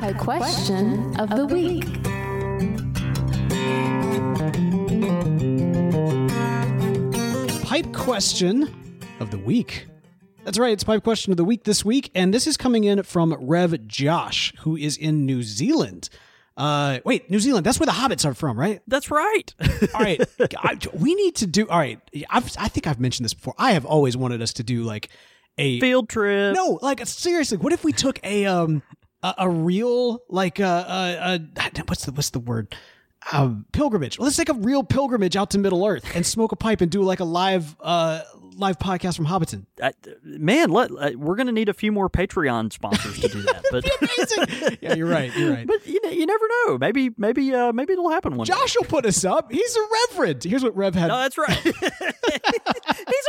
Pipe question of the week. Pipe question of the week. That's right, it's pipe question of the week this week, and this is coming in from Rev Josh, who is in New Zealand. Uh, wait, New Zealand. That's where the hobbits are from, right? That's right. all right, I, we need to do. All right, I've, I think I've mentioned this before. I have always wanted us to do like a Field trip. No, like seriously, what if we took a um a, a real like uh, uh, uh what's the what's the word um, pilgrimage. Let's take a real pilgrimage out to Middle Earth and smoke a pipe and do like a live uh live podcast from Hobbiton. Uh, man, let uh, we're going to need a few more Patreon sponsors to do that. But yeah, you're right. You're right. But you know, you never know. Maybe maybe uh, maybe it'll happen one. Josh day. will put us up. He's a reverend. Here's what Rev had. No, that's right.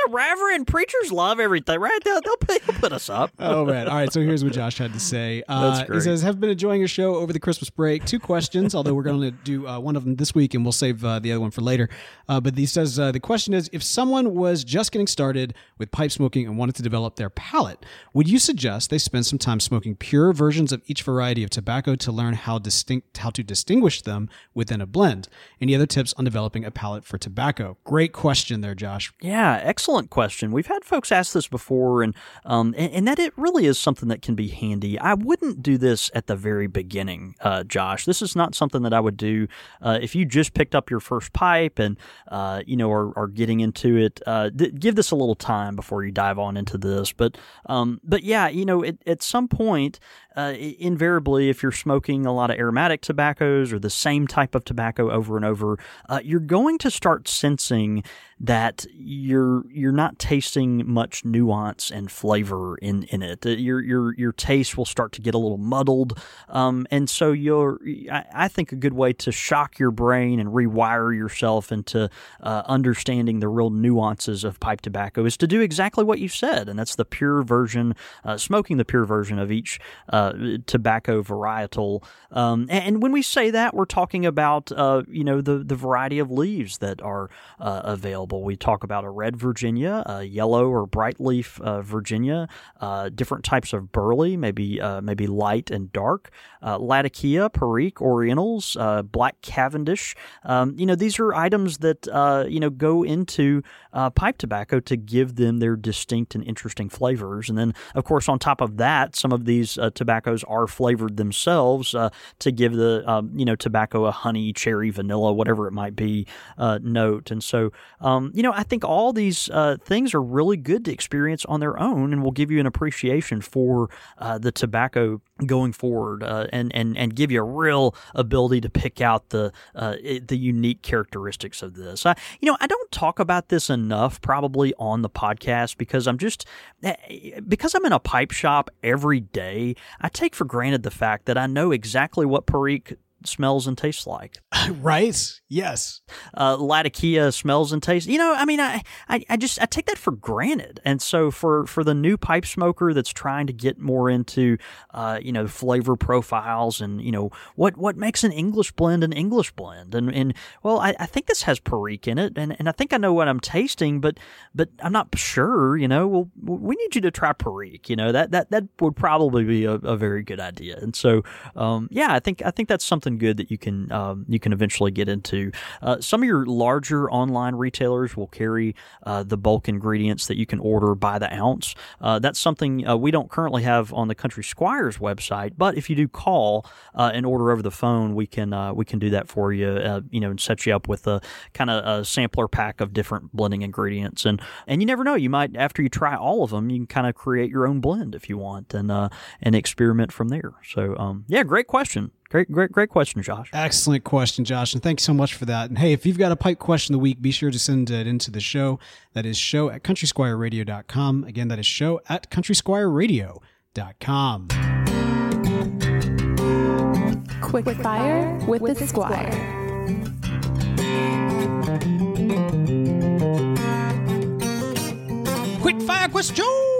A reverend. Preachers love everything, right? They'll, they'll, put, they'll put us up. oh man! All right. So here's what Josh had to say. Uh, That's great. He says, "Have been enjoying your show over the Christmas break. Two questions, although we're going to do uh, one of them this week, and we'll save uh, the other one for later. Uh, but he says uh, the question is: If someone was just getting started with pipe smoking and wanted to develop their palate, would you suggest they spend some time smoking pure versions of each variety of tobacco to learn how distinct how to distinguish them within a blend? Any other tips on developing a palate for tobacco? Great question there, Josh. Yeah, excellent question. We've had folks ask this before, and um, and, and that it really is something that can be handy. I wouldn't do this at the very beginning, uh, Josh. This is not something that I would do uh, if you just picked up your first pipe and uh, you know are, are getting into it. Uh, th- give this a little time before you dive on into this. But um, but yeah, you know, it, at some point, uh, invariably, if you're smoking a lot of aromatic tobaccos or the same type of tobacco over and over, uh, you're going to start sensing that you're you're not tasting much nuance and flavor in in it. Your your your taste will start to get a little muddled, um, and so you're. I, I think a good way to shock your brain and rewire yourself into uh, understanding the real nuances of pipe tobacco is to do exactly what you said, and that's the pure version, uh, smoking the pure version of each uh, tobacco varietal. Um, and, and when we say that, we're talking about uh, you know the the variety of leaves that are uh, available. We talk about a red Virginia, a yellow or bright leaf uh, Virginia, uh, different types of burley, maybe uh, maybe light and dark, uh, Latakia, Perique, Orientals, uh, Black Cavendish. Um, you know, these are items that you know go into pipe tobacco to give them their distinct and interesting flavors. And then, of course, on top of that, some of these tobaccos are flavored themselves to give the um, you know tobacco a honey, cherry, vanilla, whatever it might be note. And so. Um, um, you know, I think all these uh, things are really good to experience on their own, and will give you an appreciation for uh, the tobacco going forward, uh, and and and give you a real ability to pick out the uh, the unique characteristics of this. I, you know, I don't talk about this enough, probably on the podcast, because I'm just eh, because I'm in a pipe shop every day. I take for granted the fact that I know exactly what Perique smells and tastes like. right? Yes. Uh, Latakia smells and tastes. You know, I mean, I, I, I just I take that for granted. And so for for the new pipe smoker that's trying to get more into, uh, you know, flavor profiles and you know what what makes an English blend an English blend. And and well, I, I think this has Perique in it, and, and I think I know what I'm tasting, but but I'm not sure. You know, well, we need you to try Perique. You know, that that that would probably be a, a very good idea. And so, um, yeah, I think I think that's something good that you can um, you can eventually get into. Uh, some of your larger online retailers will carry uh, the bulk ingredients that you can order by the ounce. Uh, that's something uh, we don't currently have on the Country Squires website, but if you do call uh, and order over the phone, we can uh, we can do that for you. you know, and set you up with a kind of a sampler pack of different blending ingredients, and and you never know, you might after you try all of them, you can kind of create your own blend if you want, and and experiment from there. So um, yeah, great question. Great, great, great question, Josh. Excellent question, Josh, and thanks so much for that. And hey, if you've got a pipe question of the week, be sure to send it into the show. That is show at countrysquireradio.com. Again, that is show at countrysquireradio.com. Quick fire with, with the squire. Quick fire question.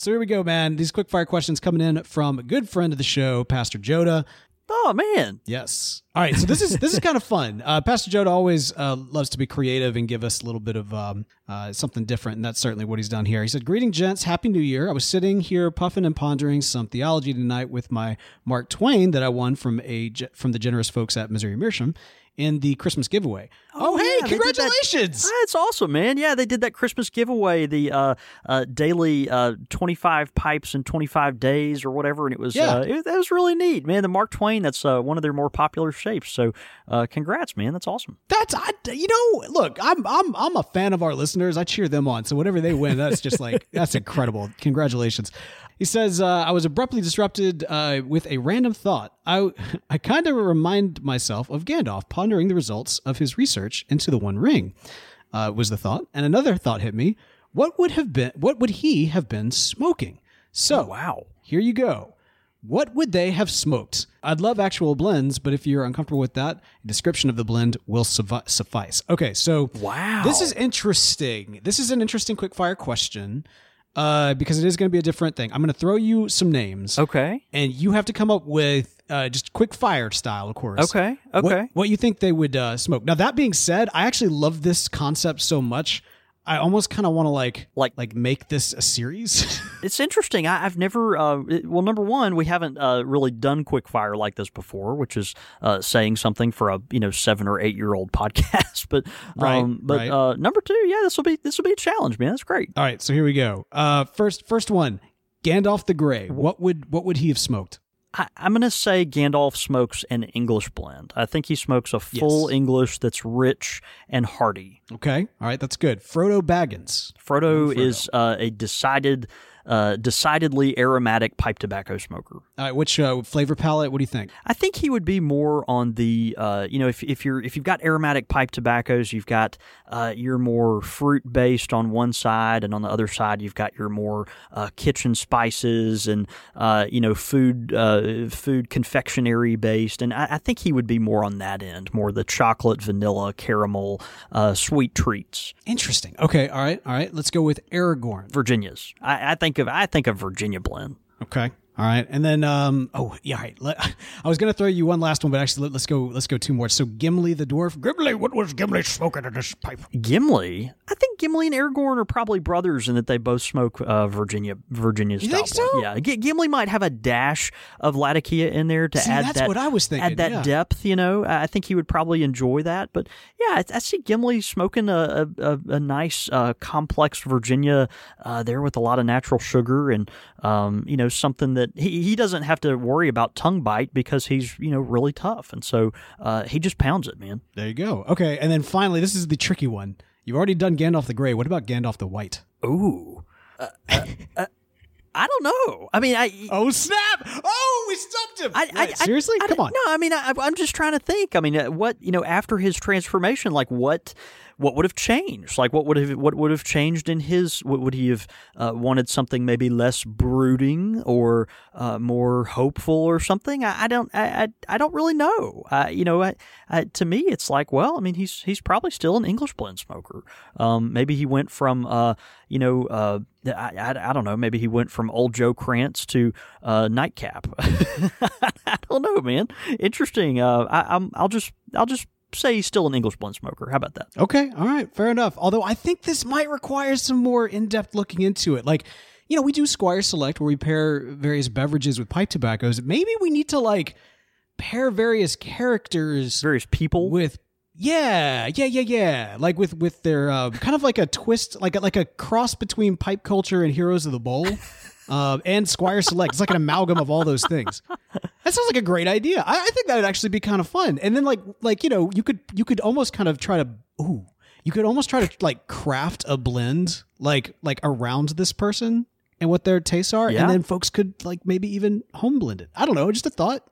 So here we go, man. These quick fire questions coming in from a good friend of the show, Pastor Joda. Oh man. Yes. All right. So this is this is kind of fun. Uh, Pastor Joda always uh, loves to be creative and give us a little bit of um, uh, something different, and that's certainly what he's done here. He said, "Greeting, gents. Happy New Year. I was sitting here puffing and pondering some theology tonight with my Mark Twain that I won from a from the generous folks at Missouri Meerschaum." In the Christmas giveaway. Oh, oh hey, yeah, congratulations! That. That's awesome, man. Yeah, they did that Christmas giveaway, the uh, uh, daily uh, 25 pipes in 25 days or whatever, and it was yeah. Uh, it, that was really neat, man. The Mark Twain, that's uh, one of their more popular shapes. So, uh, congrats, man. That's awesome. That's I, you know, look, I'm I'm I'm a fan of our listeners. I cheer them on. So whatever they win, that's just like that's incredible. Congratulations. He says, uh, I was abruptly disrupted uh, with a random thought. I, I kind of remind myself of Gandalf pondering the results of his research into the One Ring, uh, was the thought. And another thought hit me. What would have been, what would he have been smoking? So, oh, wow. Here you go. What would they have smoked? I'd love actual blends, but if you're uncomfortable with that, a description of the blend will suffice. Okay, so wow, this is interesting. This is an interesting quickfire question uh, because it is going to be a different thing. I'm going to throw you some names. Okay. And you have to come up with uh, just quick fire style, of course. Okay. Okay. What, what you think they would uh, smoke. Now, that being said, I actually love this concept so much I almost kind of want to like like like make this a series. it's interesting. I, have never. Uh, it, well, number one, we haven't uh, really done quick fire like this before, which is uh, saying something for a you know seven or eight year old podcast. but right, um, but right. Uh, number two, yeah, this will be this will be a challenge, man. That's great. All right, so here we go. Uh, first first one, Gandalf the Grey. What would what would he have smoked? I, am going to say Gandalf smokes an English blend. I think he smokes a full yes. English that's rich and hearty. Okay. All right. That's good. Frodo Baggins. Frodo, Frodo. is uh, a decided uh, decidedly aromatic pipe tobacco smoker. All right, which uh, flavor palette? What do you think? I think he would be more on the, uh, you know, if, if you're if you've got aromatic pipe tobaccos, you've got uh, your more fruit based on one side, and on the other side you've got your more uh, kitchen spices and uh, you know food food confectionery based, and I, I, think he would be more on that end, more the chocolate, vanilla, caramel, sweet treats. Interesting. Okay. All right. All right. Let's go with Aragorn. Virginia's. I, I think of I think of Virginia blend. Okay. All right, and then um, oh yeah, right. Let, I was gonna throw you one last one, but actually let, us go. Let's go two more. So Gimli the dwarf. Gimli, what was Gimli smoking in this pipe? Gimli, I think Gimli and Aragorn are probably brothers in that they both smoke uh, Virginia Virginia you style. Think so? Yeah, G- Gimli might have a dash of Latakia in there to see, add that's that. what I was thinking. Add that yeah. depth, you know. I think he would probably enjoy that. But yeah, I, I see Gimli smoking a a, a nice uh, complex Virginia uh, there with a lot of natural sugar and um, you know, something that he, he doesn't have to worry about tongue bite because he's, you know, really tough. And so uh, he just pounds it, man. There you go. Okay, and then finally, this is the tricky one. You've already done Gandalf the Grey. What about Gandalf the White? Ooh. Uh, uh, uh, I don't know. I mean, I. Oh snap! Oh, we stumped him. I, I, Wait, seriously, I, I, come on. No, I mean, I, I'm just trying to think. I mean, uh, what you know, after his transformation, like what what would have changed? Like what would have what would have changed in his? What would he have uh, wanted? Something maybe less brooding or uh, more hopeful or something? I, I don't I, I, I don't really know. Uh, you know, I, I, to me, it's like well, I mean, he's he's probably still an English blend smoker. Um, maybe he went from uh, you know, uh, I, I, I don't know. Maybe he went from old Joe Krantz to uh, nightcap. I don't know, man. Interesting. Uh, I, I'm I'll just I'll just say he's still an English blend smoker. How about that? Okay, all right, fair enough. Although I think this might require some more in depth looking into it. Like, you know, we do Squire Select where we pair various beverages with pipe tobaccos. Maybe we need to like pair various characters, various people with. Yeah, yeah, yeah, yeah. Like with with their uh, kind of like a twist, like a, like a cross between pipe culture and Heroes of the Bowl. uh, and Squire Select. It's like an amalgam of all those things. That sounds like a great idea. I, I think that would actually be kind of fun. And then like like you know you could you could almost kind of try to ooh you could almost try to like craft a blend like like around this person and what their tastes are, Yeah. and then folks could like maybe even home blend it. I don't know, just a thought.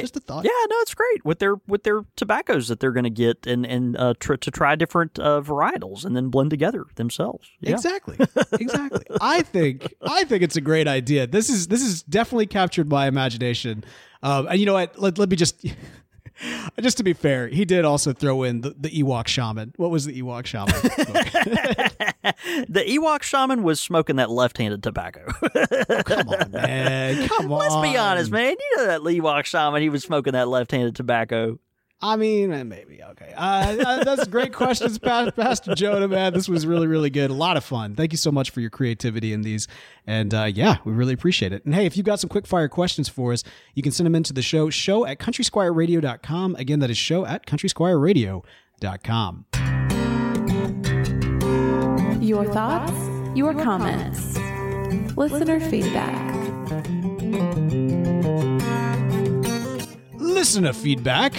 Just a thought. Yeah, no, it's great with their with their tobaccos that they're going to get and and uh, tr- to try different uh, varietals and then blend together themselves. Yeah. Exactly. Exactly. I think I think it's a great idea. This is this is definitely captured my imagination. Um, and you know what? Let, let me just just to be fair, he did also throw in the, the Ewok shaman. What was the Ewok shaman? the Ewok shaman was smoking that left-handed tobacco. Oh, come on, man. Come on. Let's be honest, man. You know that Ewok shaman, he was smoking that left-handed tobacco. I mean, eh, maybe okay. Uh, uh, that's great questions, Pastor Jonah. Man, this was really, really good. A lot of fun. Thank you so much for your creativity in these, and uh, yeah, we really appreciate it. And hey, if you've got some quick fire questions for us, you can send them into the show. Show at countrysquireradio.com. Again, that is show at countrysquireradio.com. Your thoughts, your comments, listener feedback. listener feedback.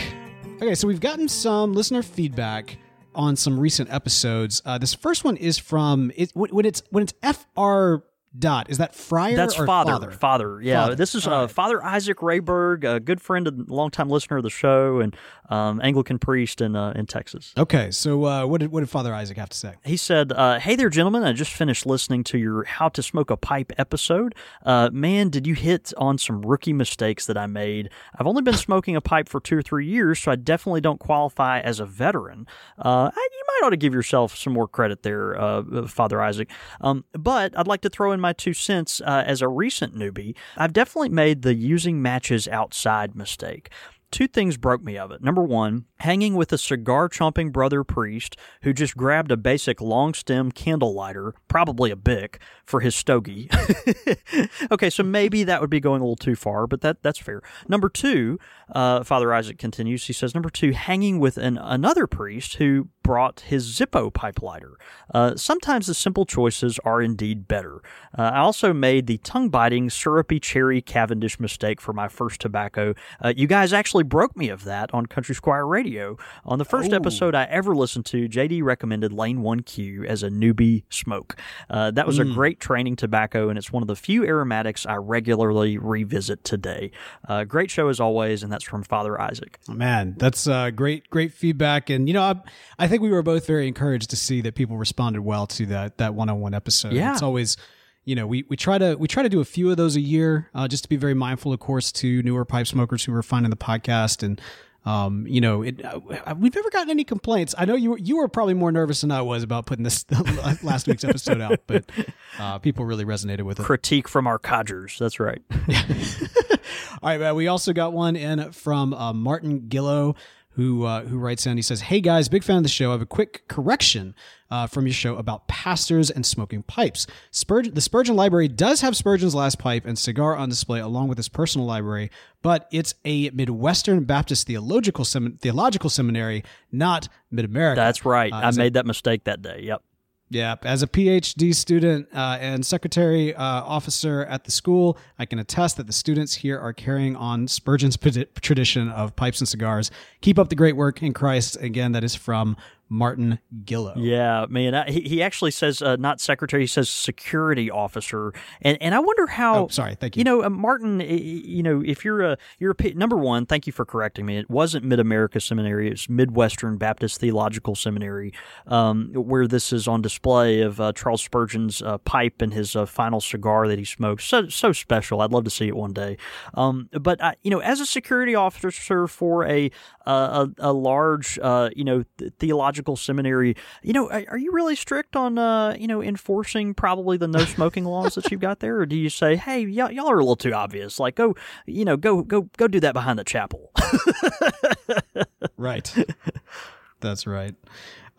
Okay, so we've gotten some listener feedback on some recent episodes. Uh, this first one is from it, when it's when it's fr dot. Is that Friar? That's or father. father. Father. Yeah. Father. This is uh, right. Father Isaac Rayberg, a good friend and longtime listener of the show, and um, Anglican priest in uh, in Texas. Okay, so uh, what did what did Father Isaac have to say? He said, uh, "Hey there, gentlemen! I just finished listening to your How to Smoke a Pipe episode. Uh, man, did you hit on some rookie mistakes that I made? I've only been smoking a pipe for two or three years, so I definitely don't qualify as a veteran. Uh, I- you might ought to give yourself some more credit there, uh, Father Isaac. Um, but I'd like to throw in my two cents uh, as a recent newbie. I've definitely made the using matches outside mistake." Two things broke me of it. Number one, hanging with a cigar chomping brother priest who just grabbed a basic long stem candle lighter, probably a Bic, for his stogie. okay, so maybe that would be going a little too far, but that that's fair. Number two, uh, Father Isaac continues. He says, number two, hanging with an, another priest who brought his Zippo pipe lighter. Uh, sometimes the simple choices are indeed better. Uh, I also made the tongue biting, syrupy cherry Cavendish mistake for my first tobacco. Uh, you guys actually broke me of that on Country Squire Radio. On the first episode I ever listened to, JD recommended Lane 1Q as a newbie smoke. Uh, that was a great training tobacco, and it's one of the few aromatics I regularly revisit today. Uh, great show as always, and that's from Father Isaac. Man, that's uh, great, great feedback, and you know, I, I think we were both very encouraged to see that people responded well to that that one on one episode. Yeah. it's always, you know, we, we try to we try to do a few of those a year, uh, just to be very mindful, of course, to newer pipe smokers who are finding the podcast and. Um, you know, it, uh, we've never gotten any complaints. I know you were, you were probably more nervous than I was about putting this last week's episode out, but uh, people really resonated with it. Critique from our codgers. That's right. All right, man. We also got one in from uh, Martin Gillow who uh, who writes in. He says, "Hey guys, big fan of the show. I have a quick correction uh, from your show about pastors and smoking pipes. Spurgeon, the Spurgeon Library does have Spurgeon's last pipe and cigar on display along with his personal library, but it's a Midwestern Baptist theological theological seminary, not Mid America. That's right. Uh, I is it- made that mistake that day. Yep. Yeah, as a PhD student uh, and secretary uh, officer at the school, I can attest that the students here are carrying on Spurgeon's tradition of pipes and cigars. Keep up the great work in Christ. Again, that is from Martin Gillow. Yeah, man. I, he, he actually says uh, not secretary. He says security officer, and and I wonder how. Oh, sorry. Thank you. You know, uh, Martin. You know, if you're a you're a number one. Thank you for correcting me. It wasn't Mid America Seminary. It's Midwestern Baptist Theological Seminary, um, where this is on display of uh, Charles Spurgeon's uh, pipe and his uh, final cigar that he smoked. So so special. I'd love to see it one day. Um, but I, you know, as a security officer for a a, a large you know theological theological seminary, you know, are, you really strict on, uh, you know, enforcing probably the no smoking laws that you've got there, or do you say, hey, y- y'all are a little too obvious, like go, you know, go go go do that behind the chapel? right. That's right.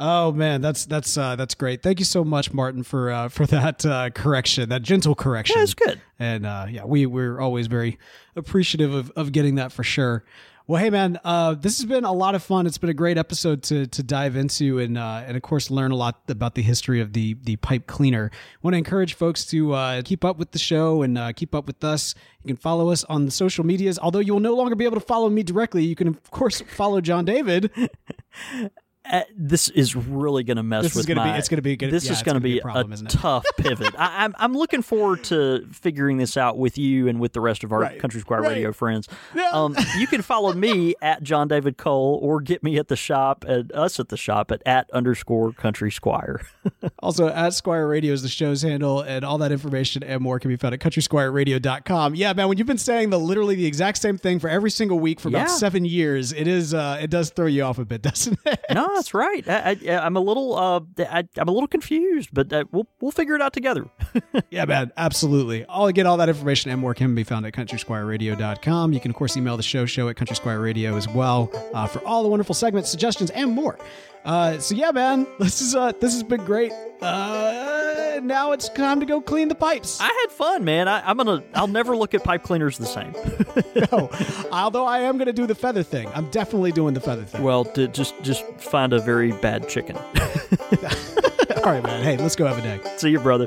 Oh man, that's that's uh, that's great. Thank you so much, Martin, for uh, for that uh, correction, that gentle correction. Yeah, it's good. And uh, yeah, we we're always very appreciative of, of getting that for sure. Well, hey man, uh, this has been a lot of fun. It's been a great episode to to dive into and uh, and of course learn a lot about the history of the the pipe cleaner. I want to encourage folks to uh, keep up with the show and uh, keep up with us. You can follow us on the social medias. Although you will no longer be able to follow me directly, you can of course follow John David. Uh, this is really going to mess this with is gonna my. Be, it's going to be good. This yeah, is going to be, be, a, problem, a isn't it? tough pivot. I, am I'm, I'm looking forward to figuring this out with you and with the rest of our right. Country Squire right. Radio friends. Um, you can follow me at John David Cole or get me at the shop at us at the shop at at underscore Country Squire. also, at Squire Radio is the show's handle, and all that information and more can be found at countrysquireradio.com. Yeah, man, when you've been saying the literally the exact same thing for every single week for about Yeah. seven years, it is uh, it does throw you off a bit, doesn't it? no, that's right. I, I'm a little uh, I, I'm a little confused, but uh, we'll we'll figure it out together. Yeah, man, absolutely. All get all that information and more can be found at countrysquireradio.com. You can of course email the show show at countrysquireradio as well uh, for all the wonderful segments, suggestions, and more. Uh, so yeah, man, this is uh, this has been great. Uh, now it's time to go clean the pipes. I had fun, man. I, I'm gonna I'll never look at pipe cleaners the same. no, although I am gonna do the feather thing. I'm definitely doing the feather thing. Well, to just just find a very bad chicken. all right, man. Hey, let's go have a day. See you, brother.